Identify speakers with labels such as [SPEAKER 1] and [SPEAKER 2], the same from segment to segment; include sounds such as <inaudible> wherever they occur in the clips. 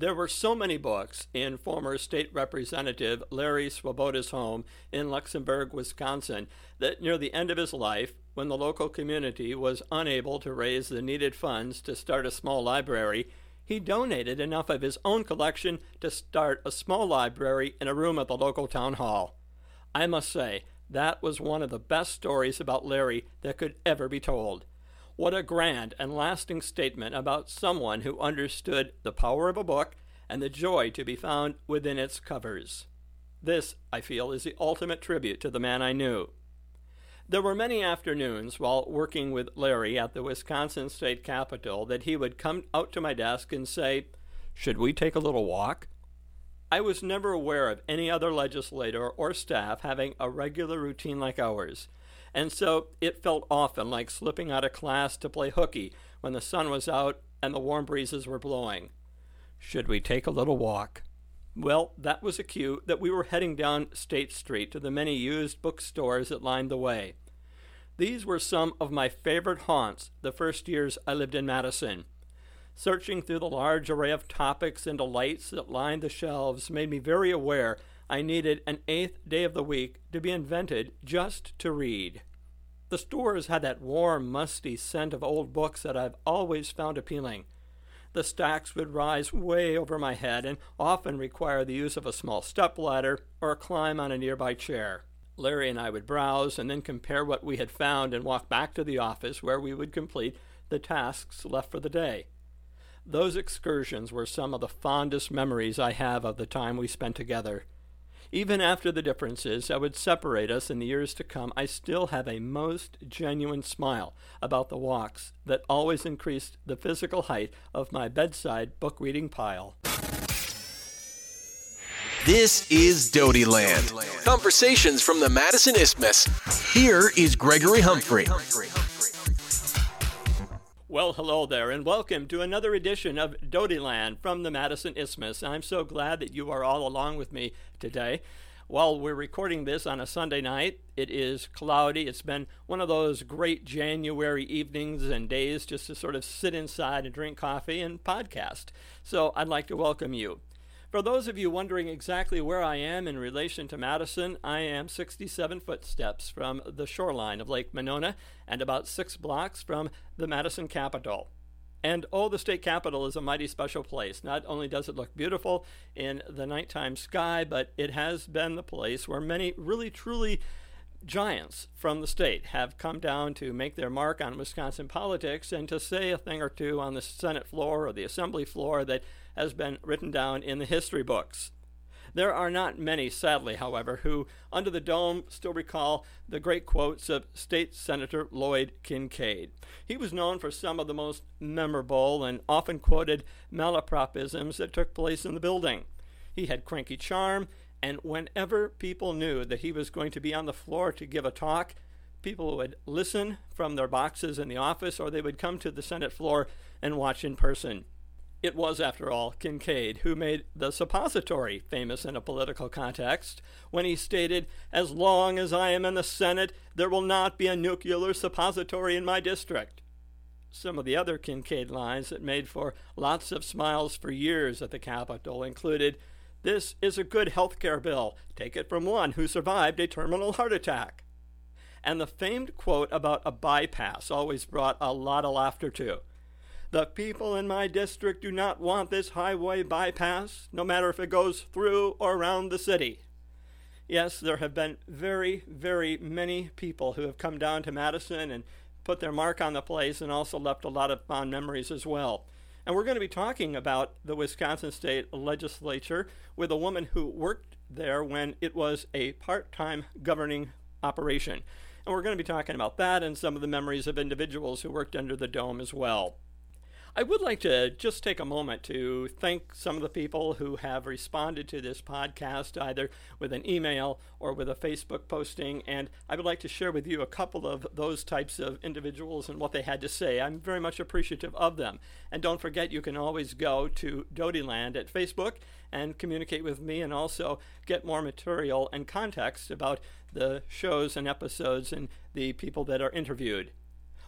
[SPEAKER 1] There were so many books in former state representative Larry Swoboda's home in Luxemburg, Wisconsin, that near the end of his life, when the local community was unable to raise the needed funds to start a small library, he donated enough of his own collection to start a small library in a room at the local town hall. I must say, that was one of the best stories about Larry that could ever be told. What a grand and lasting statement about someone who understood the power of a book and the joy to be found within its covers. This, I feel, is the ultimate tribute to the man I knew. There were many afternoons while working with Larry at the Wisconsin State Capitol that he would come out to my desk and say, Should we take a little walk? I was never aware of any other legislator or staff having a regular routine like ours and so it felt often like slipping out of class to play hooky when the sun was out and the warm breezes were blowing. Should we take a little walk? Well, that was a cue that we were heading down State Street to the many used bookstores that lined the way. These were some of my favorite haunts the first years I lived in Madison. Searching through the large array of topics and delights that lined the shelves made me very aware I needed an eighth day of the week to be invented just to read. The stores had that warm, musty scent of old books that I've always found appealing. The stacks would rise way over my head and often require the use of a small stepladder or a climb on a nearby chair. Larry and I would browse and then compare what we had found and walk back to the office where we would complete the tasks left for the day. Those excursions were some of the fondest memories I have of the time we spent together. Even after the differences that would separate us in the years to come, I still have a most genuine smile about the walks that always increased the physical height of my bedside book reading pile.
[SPEAKER 2] This is Doty Land. Conversations from the Madison Isthmus. Here is Gregory Humphrey.
[SPEAKER 1] Well, hello there, and welcome to another edition of Dotyland from the Madison Isthmus. I'm so glad that you are all along with me today. While we're recording this on a Sunday night, it is cloudy. It's been one of those great January evenings and days just to sort of sit inside and drink coffee and podcast. So I'd like to welcome you. For those of you wondering exactly where I am in relation to Madison, I am 67 footsteps from the shoreline of Lake Monona and about six blocks from the Madison Capitol. And oh, the state capitol is a mighty special place. Not only does it look beautiful in the nighttime sky, but it has been the place where many really truly giants from the state have come down to make their mark on Wisconsin politics and to say a thing or two on the Senate floor or the Assembly floor that has been written down in the history books. There are not many, sadly, however, who, under the dome, still recall the great quotes of State Senator Lloyd Kincaid. He was known for some of the most memorable and often quoted malapropisms that took place in the building. He had cranky charm, and whenever people knew that he was going to be on the floor to give a talk, people would listen from their boxes in the office or they would come to the Senate floor and watch in person. It was, after all, Kincaid who made the suppository famous in a political context when he stated, As long as I am in the Senate, there will not be a nuclear suppository in my district. Some of the other Kincaid lines that made for lots of smiles for years at the Capitol included, This is a good health care bill. Take it from one who survived a terminal heart attack. And the famed quote about a bypass always brought a lot of laughter too. The people in my district do not want this highway bypass, no matter if it goes through or around the city. Yes, there have been very, very many people who have come down to Madison and put their mark on the place and also left a lot of fond memories as well. And we're going to be talking about the Wisconsin State Legislature with a woman who worked there when it was a part time governing operation. And we're going to be talking about that and some of the memories of individuals who worked under the dome as well. I would like to just take a moment to thank some of the people who have responded to this podcast, either with an email or with a Facebook posting. And I would like to share with you a couple of those types of individuals and what they had to say. I'm very much appreciative of them. And don't forget, you can always go to Dotyland at Facebook and communicate with me and also get more material and context about the shows and episodes and the people that are interviewed.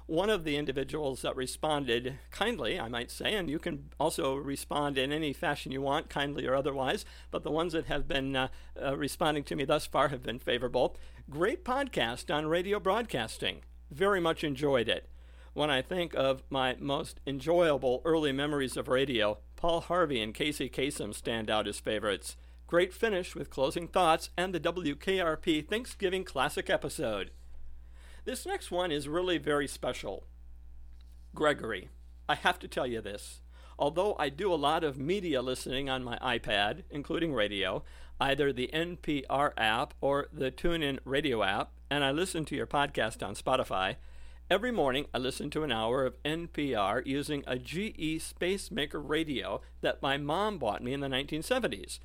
[SPEAKER 1] One of the individuals that responded kindly, I might say, and you can also respond in any fashion you want, kindly or otherwise, but the ones that have been uh, uh, responding to me thus far have been favorable. Great podcast on radio broadcasting. Very much enjoyed it. When I think of my most enjoyable early memories of radio, Paul Harvey and Casey Kasem stand out as favorites. Great finish with closing thoughts and the WKRP Thanksgiving Classic episode. This next one is really very special. Gregory, I have to tell you this. Although I do a lot of media listening on my iPad, including radio, either the NPR app or the TuneIn radio app, and I listen to your podcast on Spotify, every morning I listen to an hour of NPR using a GE Spacemaker radio that my mom bought me in the 1970s.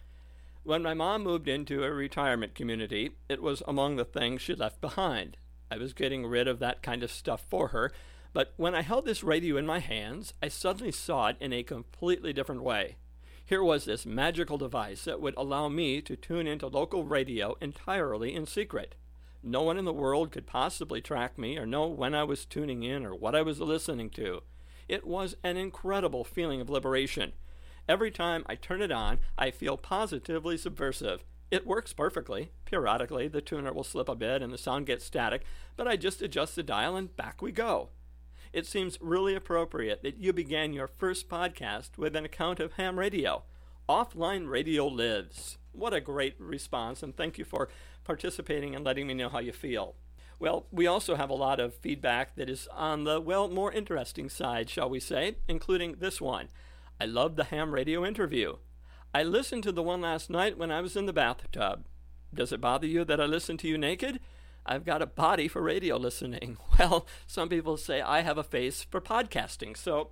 [SPEAKER 1] When my mom moved into a retirement community, it was among the things she left behind. I was getting rid of that kind of stuff for her, but when I held this radio in my hands, I suddenly saw it in a completely different way. Here was this magical device that would allow me to tune into local radio entirely in secret. No one in the world could possibly track me or know when I was tuning in or what I was listening to. It was an incredible feeling of liberation. Every time I turn it on, I feel positively subversive. It works perfectly. Periodically, the tuner will slip a bit and the sound gets static, but I just adjust the dial and back we go. It seems really appropriate that you began your first podcast with an account of ham radio. Offline radio lives. What a great response, and thank you for participating and letting me know how you feel. Well, we also have a lot of feedback that is on the, well, more interesting side, shall we say, including this one. I love the ham radio interview. I listened to the one last night when I was in the bathtub. Does it bother you that I listen to you naked? I've got a body for radio listening. <laughs> Well, some people say I have a face for podcasting. So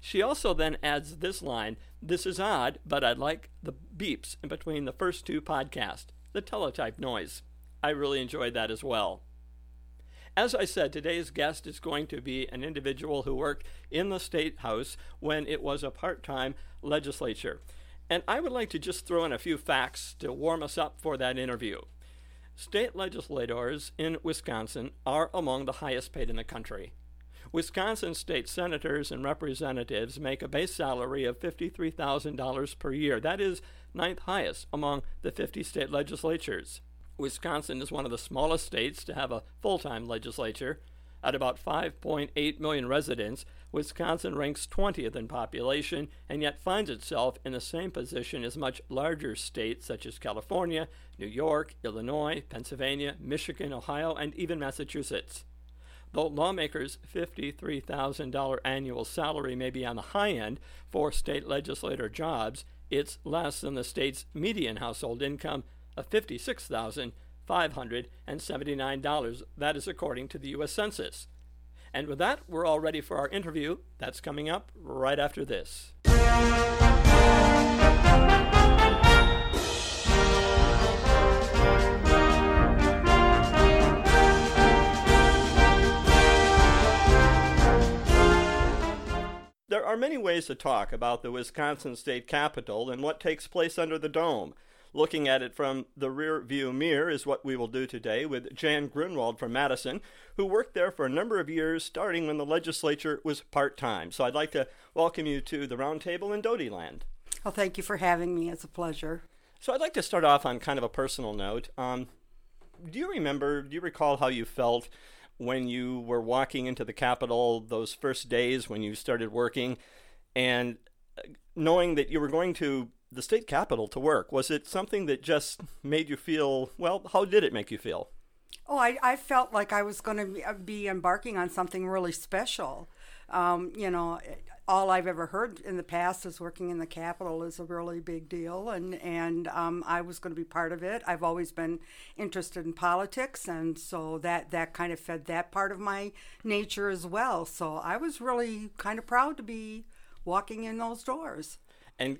[SPEAKER 1] she also then adds this line This is odd, but I like the beeps in between the first two podcasts, the teletype noise. I really enjoyed that as well. As I said, today's guest is going to be an individual who worked in the State House when it was a part time legislature. And I would like to just throw in a few facts to warm us up for that interview. State legislators in Wisconsin are among the highest paid in the country. Wisconsin state senators and representatives make a base salary of $53,000 per year. That is ninth highest among the 50 state legislatures. Wisconsin is one of the smallest states to have a full time legislature. At about 5.8 million residents, Wisconsin ranks 20th in population and yet finds itself in the same position as much larger states such as California, New York, Illinois, Pennsylvania, Michigan, Ohio, and even Massachusetts. Though lawmakers' $53,000 annual salary may be on the high end for state legislator jobs, it's less than the state's median household income of $56,579. That is according to the U.S. Census. And with that, we're all ready for our interview. That's coming up right after this. There are many ways to talk about the Wisconsin State Capitol and what takes place under the dome. Looking at it from the rear view mirror is what we will do today with Jan Grunwald from Madison, who worked there for a number of years, starting when the legislature was part time. So I'd like to welcome you to the roundtable in Doty Land.
[SPEAKER 3] Well, thank you for having me. It's a pleasure.
[SPEAKER 1] So I'd like to start off on kind of a personal note. Um, do you remember, do you recall how you felt when you were walking into the Capitol those first days when you started working and uh, knowing that you were going to the state capitol to work? Was it something that just made you feel, well, how did it make you feel?
[SPEAKER 3] Oh, I, I felt like I was going to uh, be embarking on something really special. Um, you know, all I've ever heard in the past is working in the Capitol is a really big deal, and and um, I was going to be part of it. I've always been interested in politics, and so that that kind of fed that part of my nature as well. So I was really kind of proud to be walking in those doors.
[SPEAKER 1] And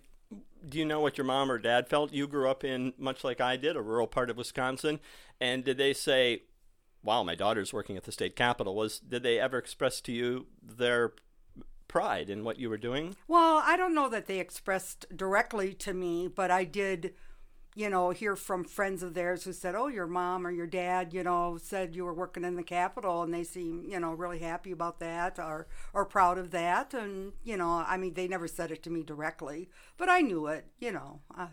[SPEAKER 1] do you know what your mom or dad felt? You grew up in, much like I did, a rural part of Wisconsin. And did they say, wow, my daughter's working at the state capitol? Was Did they ever express to you their pride in what you were doing?
[SPEAKER 3] Well, I don't know that they expressed directly to me, but I did you know, hear from friends of theirs who said, "Oh, your mom or your dad, you know, said you were working in the Capitol," and they seem, you know, really happy about that or or proud of that. And you know, I mean, they never said it to me directly, but I knew it. You know. I,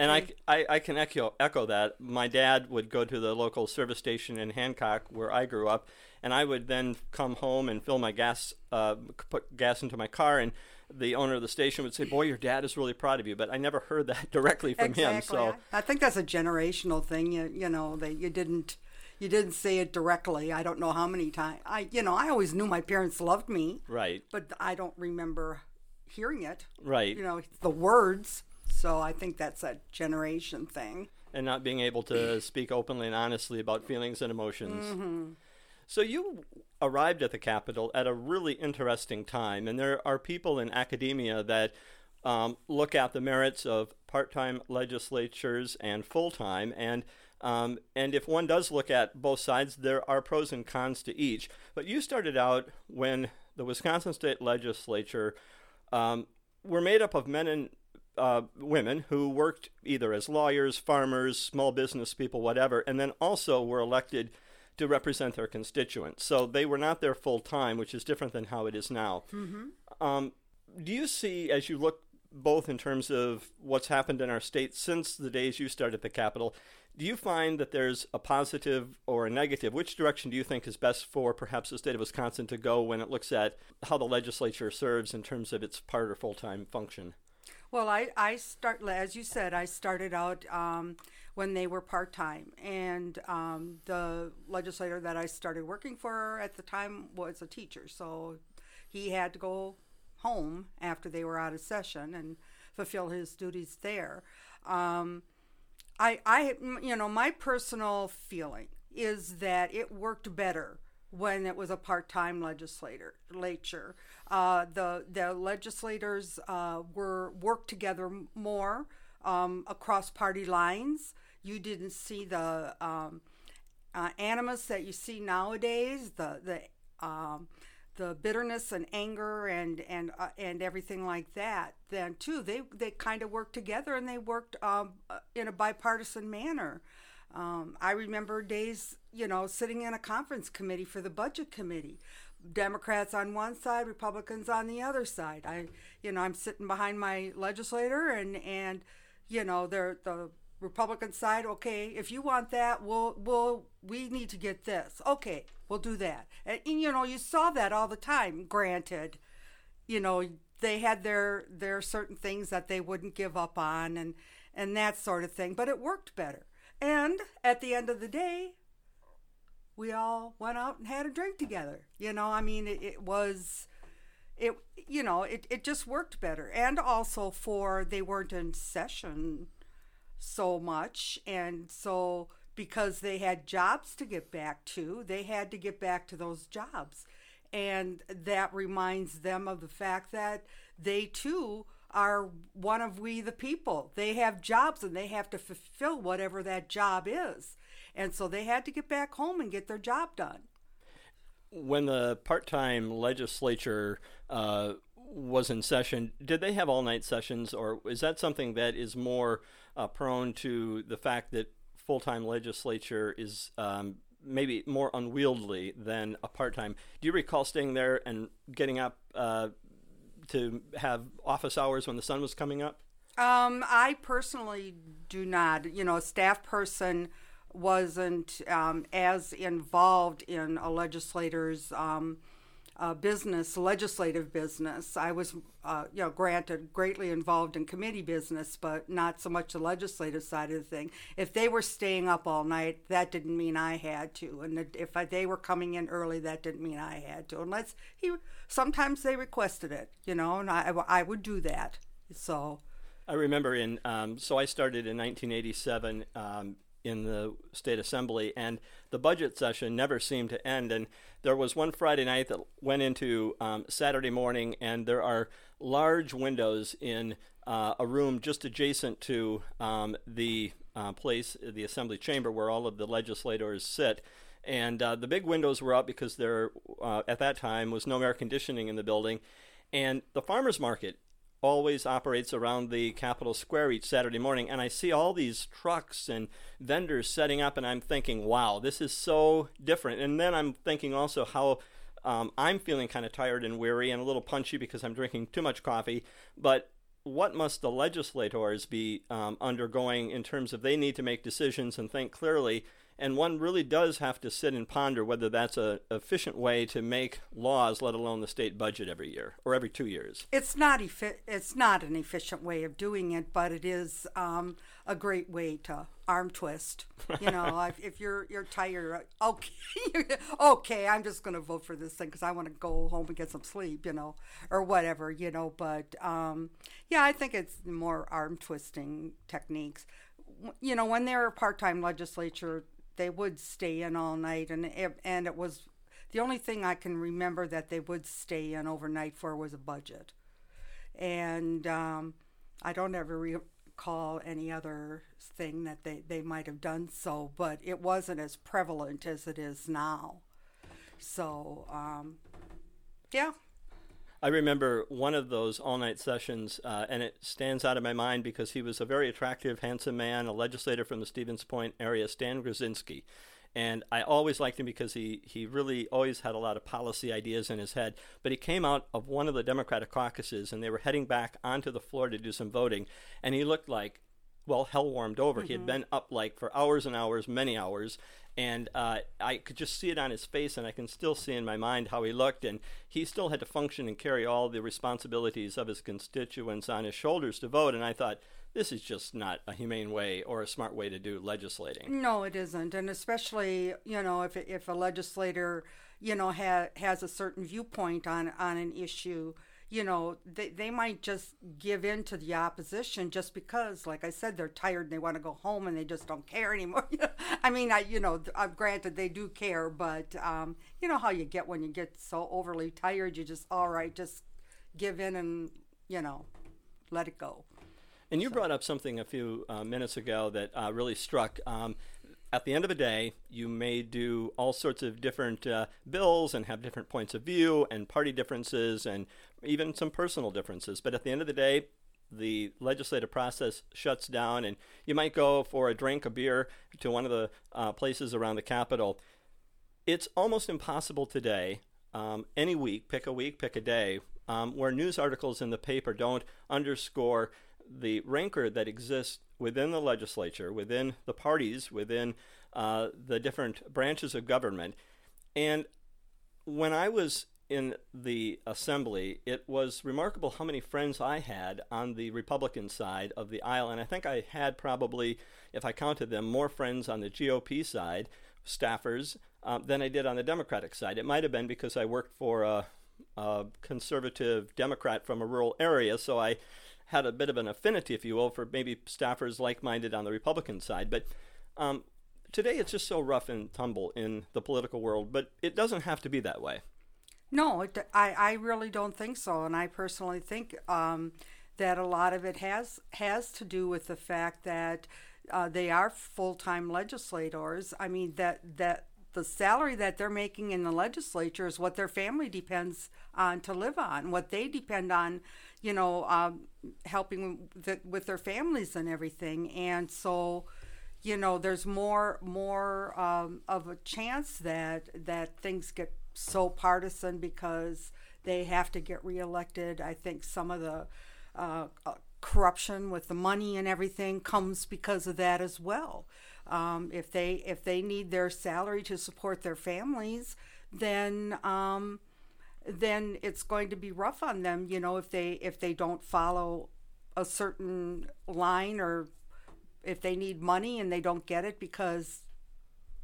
[SPEAKER 1] and I, I, I, can echo, echo that. My dad would go to the local service station in Hancock, where I grew up, and I would then come home and fill my gas, uh, put gas into my car, and the owner of the station would say, "Boy, your dad is really proud of you." But I never heard that <laughs> directly from
[SPEAKER 3] exactly.
[SPEAKER 1] him. So
[SPEAKER 3] I, I think that's a generational thing. You you know that you didn't you didn't say it directly. I don't know how many times. I you know I always knew my parents loved me.
[SPEAKER 1] Right.
[SPEAKER 3] But I don't remember hearing it.
[SPEAKER 1] Right.
[SPEAKER 3] You know the words. So I think that's a generation thing.
[SPEAKER 1] And not being able to speak openly and honestly about feelings and emotions. Mm-hmm. So you arrived at the Capitol at a really interesting time, and there are people in academia that um, look at the merits of part-time legislatures and full-time, and um, and if one does look at both sides, there are pros and cons to each. But you started out when the Wisconsin State Legislature um, were made up of men and uh, women who worked either as lawyers, farmers, small business people, whatever, and then also were elected to represent their constituents. So they were not there full time, which is different than how it is now. Mm-hmm. Um, do you see, as you look both in terms of what's happened in our state since the days you started at the Capitol, do you find that there's a positive or a negative? Which direction do you think is best for perhaps the state of Wisconsin to go when it looks at how the legislature serves in terms of its part or full time function?
[SPEAKER 3] Well, I, I start as you said. I started out um, when they were part time, and um, the legislator that I started working for at the time was a teacher, so he had to go home after they were out of session and fulfill his duties there. Um, I, I, you know, my personal feeling is that it worked better when it was a part-time legislator legislature. Uh, the the legislators uh, were worked together more um, across party lines. You didn't see the um, uh, animus that you see nowadays. The the um, the bitterness and anger and and uh, and everything like that. Then too, they they kind of worked together and they worked um, uh, in a bipartisan manner. Um, I remember days, you know, sitting in a conference committee for the budget committee. Democrats on one side, Republicans on the other side. I, you know, I'm sitting behind my legislator, and and you know, they're the Republican side. Okay, if you want that, we'll we'll we need to get this. Okay, we'll do that. And, and you know, you saw that all the time. Granted, you know, they had their their certain things that they wouldn't give up on, and and that sort of thing. But it worked better. And at the end of the day, we all went out and had a drink together. You know, I mean, it, it was, it, you know, it, it just worked better. And also for they weren't in session so much. And so because they had jobs to get back to, they had to get back to those jobs. And that reminds them of the fact that they too are one of we the people. They have jobs and they have to fulfill whatever that job is. And so they had to get back home and get their job done.
[SPEAKER 1] When the part time legislature uh, was in session, did they have all night sessions, or is that something that is more uh, prone to the fact that full time legislature is um, maybe more unwieldy than a part time? Do you recall staying there and getting up uh, to have office hours when the sun was coming up?
[SPEAKER 3] Um, I personally do not. You know, a staff person wasn't um, as involved in a legislator's um, uh, business, legislative business. I was, uh, you know, granted, greatly involved in committee business, but not so much the legislative side of the thing. If they were staying up all night, that didn't mean I had to, and if I, they were coming in early, that didn't mean I had to. Unless he, sometimes they requested it, you know, and I, I would do that. So.
[SPEAKER 1] I remember in, um, so I started in 1987 um, in the state assembly, and the budget session never seemed to end. And there was one Friday night that went into um, Saturday morning, and there are large windows in uh, a room just adjacent to um, the uh, place, the assembly chamber, where all of the legislators sit. And uh, the big windows were up because there, uh, at that time, was no air conditioning in the building. And the farmers market always operates around the Capitol Square each Saturday morning, and I see all these trucks and vendors setting up, and I'm thinking, wow, this is so different. And then I'm thinking also how um, I'm feeling kind of tired and weary and a little punchy because I'm drinking too much coffee. But what must the legislators be um, undergoing in terms of they need to make decisions and think clearly? And one really does have to sit and ponder whether that's an efficient way to make laws, let alone the state budget every year or every two years.
[SPEAKER 3] It's not efi- It's not an efficient way of doing it, but it is um, a great way to arm twist. You know, <laughs> if, if you're you're tired, okay, <laughs> okay, I'm just going to vote for this thing because I want to go home and get some sleep. You know, or whatever. You know, but um, yeah, I think it's more arm twisting techniques. You know, when they're a part-time legislature, they would stay in all night, and it, and it was the only thing I can remember that they would stay in overnight for was a budget, and um, I don't ever recall any other thing that they they might have done so, but it wasn't as prevalent as it is now. So, um, yeah.
[SPEAKER 1] I remember one of those all night sessions, uh, and it stands out in my mind because he was a very attractive, handsome man, a legislator from the Stevens Point area, Stan Gruszynski. And I always liked him because he, he really always had a lot of policy ideas in his head. But he came out of one of the Democratic caucuses, and they were heading back onto the floor to do some voting. And he looked like well, hell warmed over. Mm-hmm. He had mm-hmm. been up like for hours and hours, many hours, and uh, I could just see it on his face, and I can still see in my mind how he looked, and he still had to function and carry all the responsibilities of his constituents on his shoulders to vote. And I thought, this is just not a humane way or a smart way to do legislating.
[SPEAKER 3] No, it isn't, and especially you know if if a legislator you know ha- has a certain viewpoint on on an issue you know, they, they might just give in to the opposition just because, like I said, they're tired and they want to go home and they just don't care <laughs> anymore. I mean, I, you know, uh, granted they do care, but um, you know how you get when you get so overly tired, you just, all right, just give in and, you know, let it go.
[SPEAKER 1] And you so. brought up something a few uh, minutes ago that uh, really struck. Um, at the end of the day, you may do all sorts of different uh, bills and have different points of view and party differences and even some personal differences. But at the end of the day, the legislative process shuts down, and you might go for a drink, a beer, to one of the uh, places around the Capitol. It's almost impossible today, um, any week, pick a week, pick a day, um, where news articles in the paper don't underscore the rancor that exists within the legislature, within the parties, within uh, the different branches of government. And when I was in the assembly, it was remarkable how many friends I had on the Republican side of the aisle. And I think I had probably, if I counted them, more friends on the GOP side, staffers, um, than I did on the Democratic side. It might have been because I worked for a, a conservative Democrat from a rural area, so I had a bit of an affinity, if you will, for maybe staffers like minded on the Republican side. But um, today it's just so rough and tumble in the political world, but it doesn't have to be that way.
[SPEAKER 3] No, it, I, I really don't think so. And I personally think um, that a lot of it has, has to do with the fact that uh, they are full time legislators. I mean, that, that the salary that they're making in the legislature is what their family depends on to live on, what they depend on you know, um, helping the, with their families and everything. And so, you know, there's more more um, of a chance that that things get so partisan because they have to get reelected. I think some of the uh, corruption with the money and everything comes because of that as well. Um, if they if they need their salary to support their families, then um, then it's going to be rough on them you know if they if they don't follow a certain line or if they need money and they don't get it because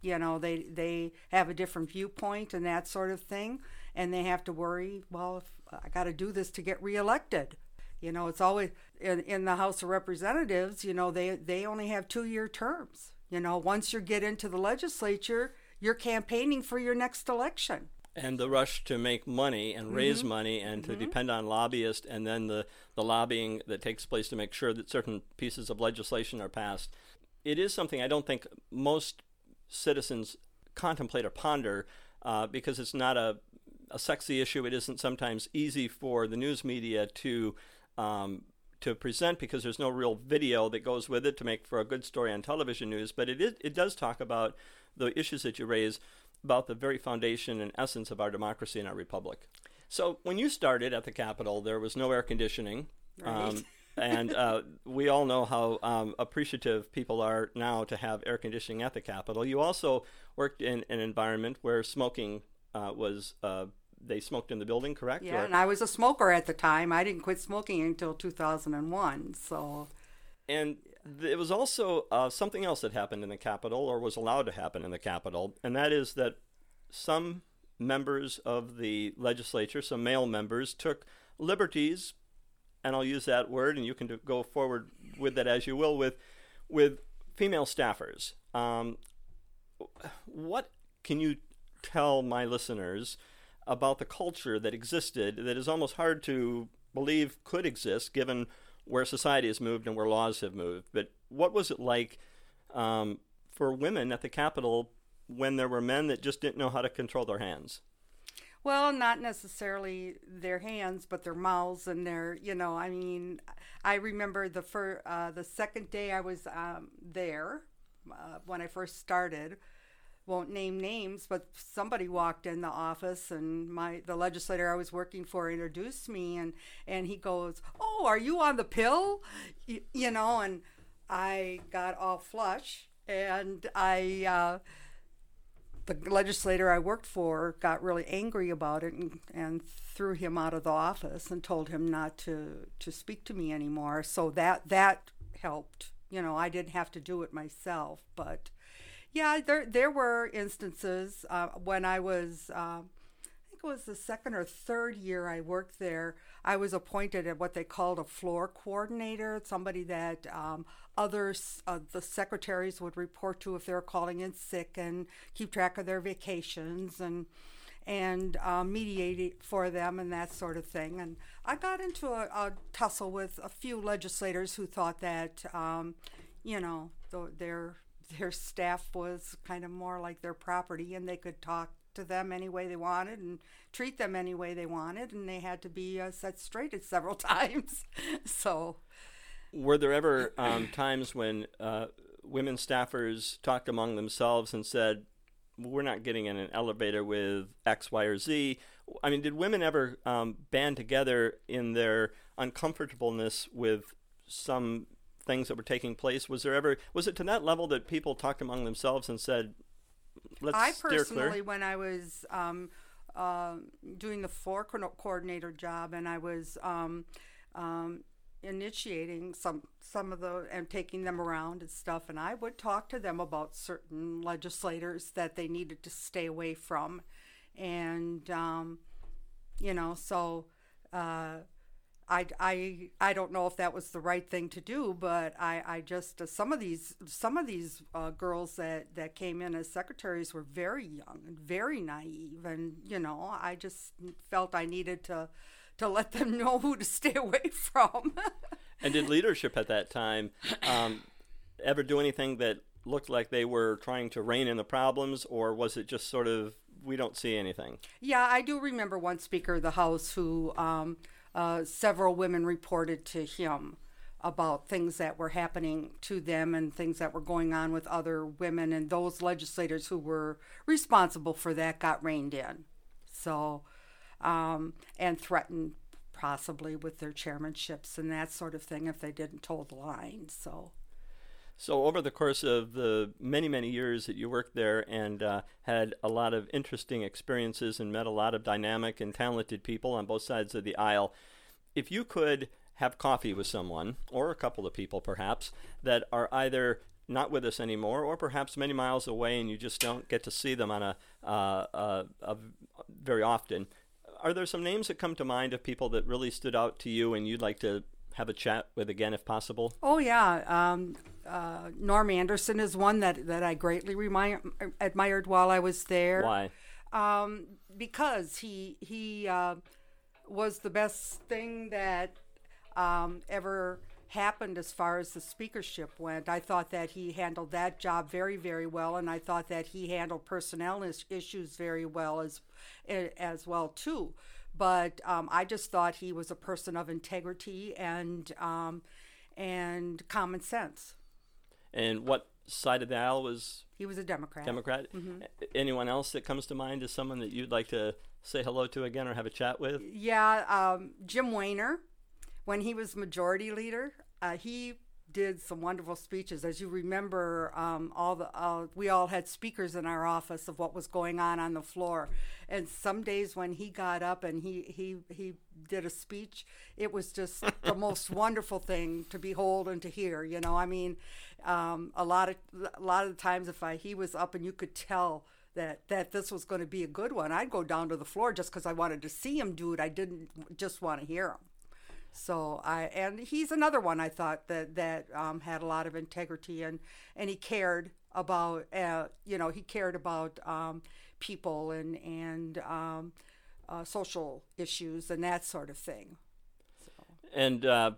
[SPEAKER 3] you know they they have a different viewpoint and that sort of thing and they have to worry well i got to do this to get reelected you know it's always in, in the house of representatives you know they they only have two year terms you know once you get into the legislature you're campaigning for your next election
[SPEAKER 1] and the rush to make money and raise mm-hmm. money and mm-hmm. to depend on lobbyists and then the, the lobbying that takes place to make sure that certain pieces of legislation are passed. It is something I don't think most citizens contemplate or ponder uh, because it's not a, a sexy issue. It isn't sometimes easy for the news media to um, to present because there's no real video that goes with it to make for a good story on television news. But it is, it does talk about the issues that you raise about the very foundation and essence of our democracy and our republic. So when you started at the Capitol, there was no air conditioning.
[SPEAKER 3] Right.
[SPEAKER 1] Um, and uh, we all know how um, appreciative people are now to have air conditioning at the Capitol. You also worked in an environment where smoking uh, was, uh, they smoked in the building, correct?
[SPEAKER 3] Yeah,
[SPEAKER 1] Or-
[SPEAKER 3] and I was a smoker at the time. I didn't quit smoking until 2001. So,
[SPEAKER 1] And it was also uh, something else that happened in the Capitol, or was allowed to happen in the Capitol, and that is that some members of the legislature, some male members, took liberties, and I'll use that word, and you can do, go forward with that as you will, with with female staffers. Um, what can you tell my listeners about the culture that existed that is almost hard to believe could exist given where society has moved and where laws have moved? But what was it like um, for women at the Capitol when there were men that just didn't know how to control their hands?
[SPEAKER 3] Well, not necessarily their hands, but their mouths and their, you know, I mean, I remember the fir- uh, the second day I was um, there uh, when I first started. Won't name names, but somebody walked in the office, and my the legislator I was working for introduced me, and and he goes, "Oh, are you on the pill?" You, you know, and I got all flush, and I. Uh, the legislator I worked for got really angry about it and, and threw him out of the office and told him not to, to speak to me anymore. So that that helped. You know, I didn't have to do it myself, but yeah, there there were instances uh, when I was. Uh, I think it was the second or third year I worked there. I was appointed at what they called a floor coordinator, somebody that um, others, uh, the secretaries would report to if they were calling in sick and keep track of their vacations and and uh, mediate for them and that sort of thing. And I got into a, a tussle with a few legislators who thought that, um, you know, th- their their staff was kind of more like their property and they could talk to them any way they wanted and treat them any way they wanted and they had to be uh, set straight several <laughs> times so
[SPEAKER 1] Were there ever um, times when uh, women staffers talked among themselves and said, "We're not getting in an elevator with X, Y, or Z"? I mean, did women ever um, band together in their uncomfortableness with some things that were taking place? Was there ever was it to that level that people talked among themselves and said, "Let's
[SPEAKER 3] I personally,
[SPEAKER 1] clear"?
[SPEAKER 3] when I was um, uh, doing the floor co- coordinator job, and I was um, um, initiating some some of the and taking them around and stuff, and I would talk to them about certain legislators that they needed to stay away from, and um, you know, so. Uh, I, I, I don't know if that was the right thing to do, but I, I just uh, some of these some of these uh, girls that, that came in as secretaries were very young and very naive, and you know I just felt I needed to to let them <laughs> know who to stay away from.
[SPEAKER 1] And did leadership at that time um, ever do anything that looked like they were trying to rein in the problems, or was it just sort of we don't see anything?
[SPEAKER 3] Yeah, I do remember one Speaker of the House who um, uh, several women reported to him about things that were happening to them and things that were going on with other women, and those legislators who were responsible for that got reined in. So, um, and threatened possibly with their chairmanships and that sort of thing if they didn't toe the line. So.
[SPEAKER 1] So, over the course of the many, many years that you worked there and uh, had a lot of interesting experiences and met a lot of dynamic and talented people on both sides of the aisle, if you could have coffee with someone, or a couple of people perhaps, that are either not with us anymore or perhaps many miles away and you just don't get to see them on a, uh, uh, a very often, are there some names that come to mind of people that really stood out to you and you'd like to have a chat with again if possible?
[SPEAKER 3] Oh yeah, um, uh, Norm Anderson is one that that I greatly admired while I was there.
[SPEAKER 1] Why?
[SPEAKER 3] Um, because he he uh, was the best thing that um, ever happened as far as the speakership went. I thought that he handled that job very very well, and I thought that he handled personnel is- issues very well as as well too. but um, I just thought he was a person of integrity and um, and common sense.
[SPEAKER 1] And what side of the aisle was
[SPEAKER 3] He was a Democrat.
[SPEAKER 1] Democrat? Anyone else that comes to mind as someone that you'd like to say hello to again or have a chat with?
[SPEAKER 3] Yeah, um, Jim Weiner, when he was majority leader, uh, he did some wonderful speeches. As you remember, um, all the uh, we all had speakers in our office of what was going on on the floor, and some days when he got up and he he he did a speech, it was just the <laughs> most wonderful thing to behold and to hear. You know, I mean, um, a lot of a lot of the times if I he was up and you could tell that that this was going to be a good one, I'd go down to the floor just because I wanted to see him do it. I didn't just want to hear him. So I and he's another one I thought that that um, had a lot of integrity and and he cared about uh, you know he cared about um, people and and um, uh, social issues and that sort of thing.
[SPEAKER 1] And uh,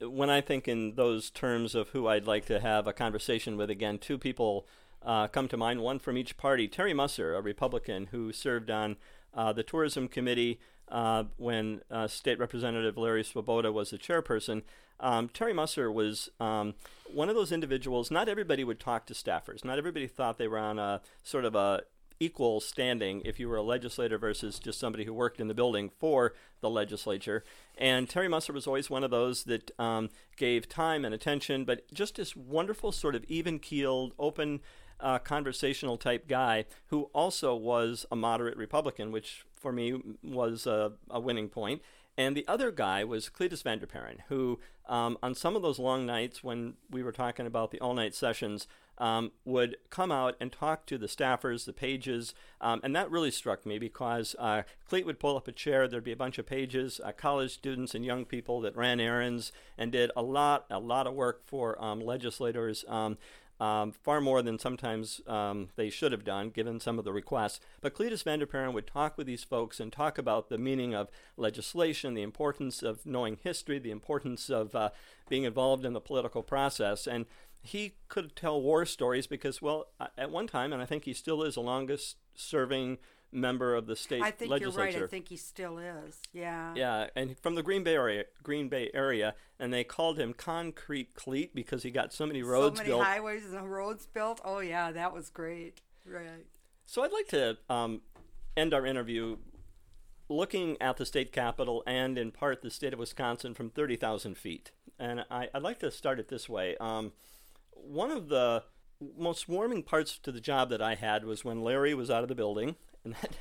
[SPEAKER 1] when I think in those terms of who I'd like to have a conversation with again, two people uh, come to mind, one from each party. Terry Musser, a Republican who served on uh, the tourism committee uh, when uh, State Representative Larry Swoboda was the chairperson. Um, Terry Musser was um, one of those individuals. Not everybody would talk to staffers. Not everybody thought they were on a sort of a equal standing if you were a legislator versus just somebody who worked in the building for the legislature. And Terry Musser was always one of those that um, gave time and attention, but just this wonderful sort of even keeled, open, uh, conversational type guy who also was a moderate Republican, which for me was a, a winning point. And the other guy was Cletus Vanderperren, who, um, on some of those long nights when we were talking about the all night sessions, um, would come out and talk to the staffers, the pages, um, and that really struck me because uh, Cleet would pull up a chair, there'd be a bunch of pages, uh, college students and young people that ran errands and did a lot, a lot of work for um, legislators. Um, far more than sometimes um, they should have done, given some of the requests. But Cletus Vanderperren would talk with these folks and talk about the meaning of legislation, the importance of knowing history, the importance of uh, being involved in the political process. And he could tell war stories because, well, at one time, and I think he still is the longest serving member of the state
[SPEAKER 3] I think
[SPEAKER 1] legislature.
[SPEAKER 3] you're right. I think he still is. Yeah.
[SPEAKER 1] Yeah, and from the Green Bay area, Green Bay area, and they called him Concrete Cleat because he got so many roads
[SPEAKER 3] so many
[SPEAKER 1] built.
[SPEAKER 3] highways and roads built. Oh yeah, that was great. Right.
[SPEAKER 1] So I'd like to um, end our interview looking at the state capitol and, in part, the state of Wisconsin from 30,000 feet. And I, would like to start it this way. Um, one of the most warming parts to the job that I had was when Larry was out of the building, and that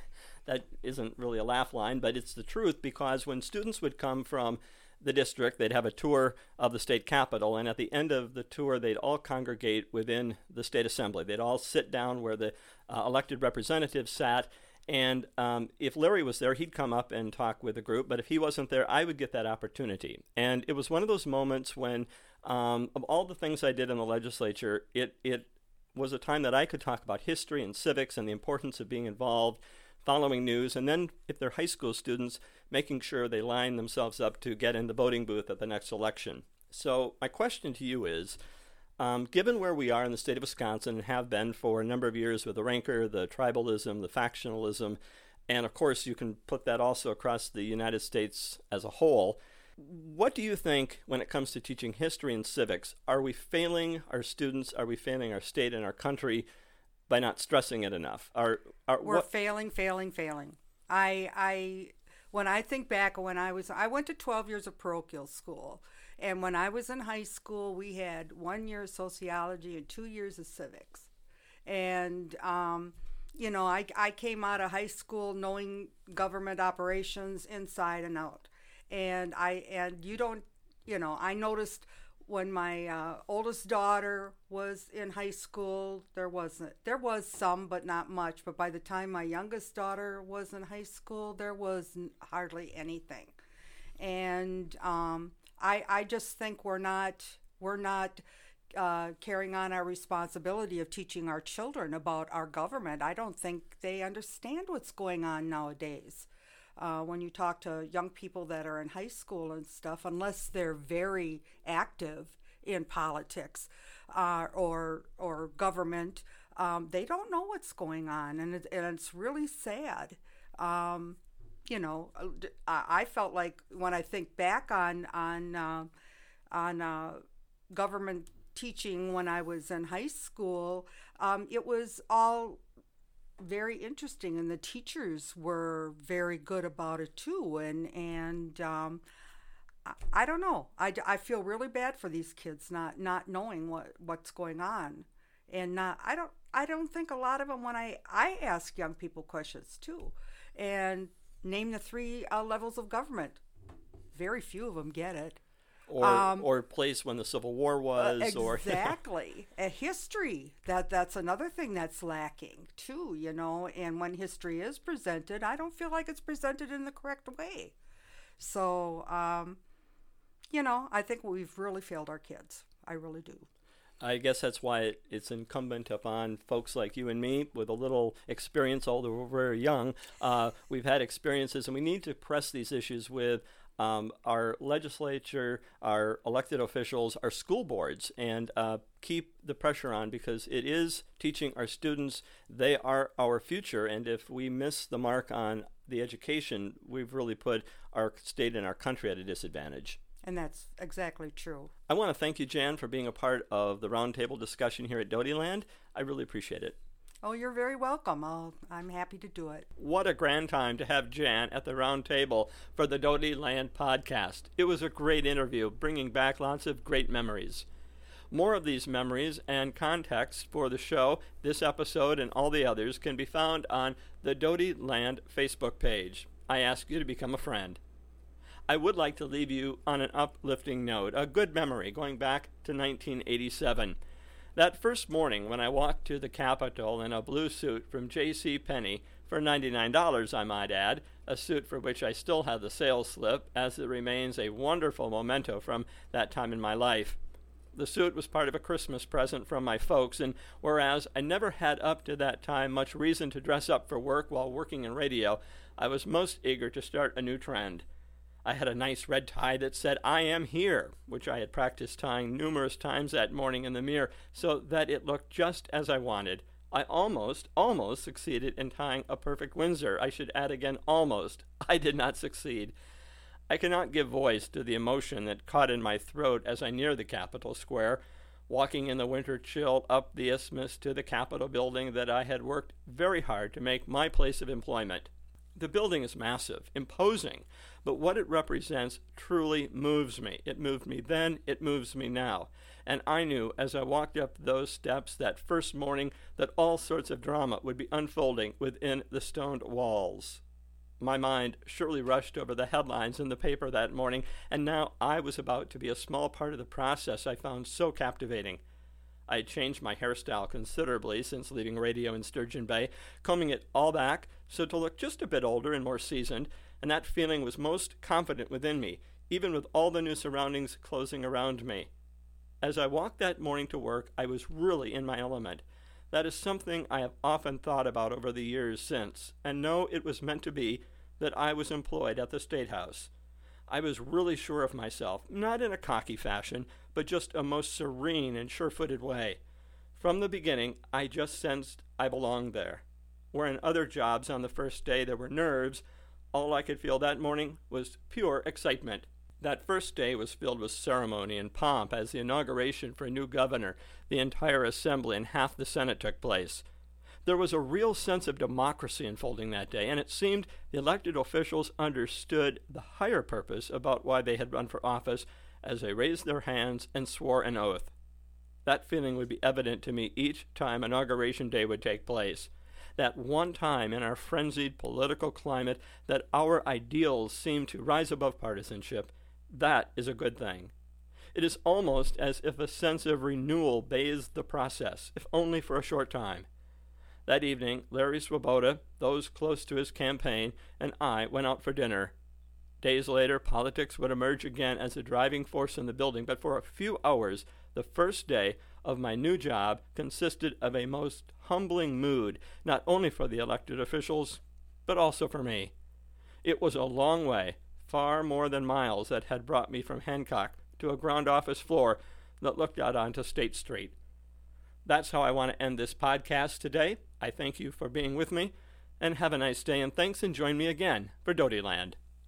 [SPEAKER 1] that isn't really a laugh line, but it's the truth because when students would come from the district, they'd have a tour of the state capitol, and at the end of the tour, they'd all congregate within the state assembly. They'd all sit down where the uh, elected representatives sat. And um, if Larry was there, he'd come up and talk with the group. But if he wasn't there, I would get that opportunity. And it was one of those moments when, um, of all the things I did in the legislature, it it was a time that I could talk about history and civics and the importance of being involved, following news, and then if they're high school students, making sure they line themselves up to get in the voting booth at the next election. So, my question to you is um, given where we are in the state of Wisconsin and have been for a number of years with the rancor, the tribalism, the factionalism, and of course, you can put that also across the United States as a whole. What do you think when it comes to teaching history and civics? Are we failing our students? Are we failing our state and our country by not stressing it enough? Are, are
[SPEAKER 3] We're what... failing, failing, failing. I, I, when I think back when I was, I went to 12 years of parochial school. And when I was in high school, we had one year of sociology and two years of civics. And, um, you know, I, I came out of high school knowing government operations inside and out and I and you don't you know I noticed when my uh, oldest daughter was in high school there wasn't there was some but not much. But by the time my youngest daughter was in high school there was hardly anything. And um, I I just think we're not we're not uh, carrying on our responsibility of teaching our children about our government. I don't think they understand what's going on nowadays uh, when you talk to young people that are in high school and stuff, unless they're very active in politics uh, or or government, um, they don't know what's going on, and, it, and it's really sad. Um, you know, uh, I I felt like when I think back on on uh, on uh, government teaching when I was in high school, um, it was all very interesting, and the teachers were very good about it too. And and um, I, I don't know. I, I feel really bad for these kids not not knowing what what's going on, and not I don't I don't think a lot of them when I I ask young people questions too, and name the three uh, levels of government. Very few of them get it.
[SPEAKER 1] Or,
[SPEAKER 3] Um,
[SPEAKER 1] or place when the Civil War was, or <laughs>
[SPEAKER 3] exactly. A history that that's another thing that's lacking too you know and when history is presented i don't feel like it's presented in the correct way. So um you know i think we've really failed our kids. I really do.
[SPEAKER 1] I guess that's why it, it's incumbent upon folks like you and me with a little experience, although we're very young. Uh, we've had experiences, and we need to press these issues with um, our legislature, our elected officials, our school boards, and uh, keep the pressure on because it is teaching our students. They are our future, and if we miss the mark on the education, we've really put our state and our country at a disadvantage.
[SPEAKER 3] and that's exactly true
[SPEAKER 1] I want to thank you, Jan, for being a part of the roundtable discussion here at Doty Land. I really appreciate it.
[SPEAKER 3] Oh you're very welcome I'll, i'm happy to do it
[SPEAKER 1] What a grand time to have Jan at the round table for the Doty Land podcast. It was a great interview, bringing back lots of great memories. More of these memories and context for the show, this episode, and all the others can be found on the Doty Land Facebook page. I ask you to become a friend. I would like to leave you on an uplifting note, a good memory going back to 1987. That first morning when I walked to the Capitol in a blue suit from J.C. Penney for $99, I might add, a suit for which I still have the sales slip, as it remains a wonderful memento from that time in my life. The suit was part of a Christmas present from my folks, and whereas I never had up to that time much reason to dress up for work while working in radio, I was most eager to start a new trend. I had a nice red tie that said, I am here, which I had practiced tying numerous times that morning in the mirror so that it looked just as I wanted. I almost, almost succeeded in tying a perfect Windsor. I should add again, almost. <laughs> I did not succeed. I cannot give voice to the emotion that caught in my throat as I neared the Capitol Square, walking in the winter chill up the isthmus to the Capitol building that I had worked very hard to make my place of employment. The building is massive, imposing, but what it represents truly moves me. It moved me then, it moves me now. And I knew as I walked up those steps that first morning that all sorts of drama would be unfolding within the stoned walls. My mind surely rushed over the headlines in the paper that morning, and now I was about to be a small part of the process I found so captivating. I had changed my hairstyle considerably since leaving radio in Sturgeon Bay, combing it all back so to look just a bit older and more seasoned, and that feeling was most confident within me, even with all the new surroundings closing around me. As I walked that morning to work, I was really in my element. That is something I have often thought about over the years since, and know it was meant to be that I was employed at the State House. I was really sure of myself, not in a cocky fashion, but just a most serene and sure footed way. From the beginning, I just sensed I belonged there. Where in other jobs on the first day there were nerves, all I could feel that morning was pure excitement. That first day was filled with ceremony and pomp as the inauguration for a new governor, the entire assembly, and half the Senate took place. There was a real sense of democracy unfolding that day, and it seemed the elected officials understood the higher purpose about why they had run for office as they raised their hands and swore an oath. That feeling would be evident to me each time Inauguration Day would take place. That one time in our frenzied political climate that our ideals seem to rise above partisanship, that is a good thing. It is almost as if a sense of renewal bathed the process, if only for a short time. That evening, Larry Swoboda, those close to his campaign, and I went out for dinner. Days later, politics would emerge again as a driving force in the building, but for a few hours, the first day of my new job consisted of a most humbling mood, not only for the elected officials, but also for me. It was a long way, far more than miles, that had brought me from Hancock to a ground office floor that looked out onto State Street. That's how I want to end this podcast today. I thank you for being with me. and have a nice day, and thanks, and join me again for Doty Land.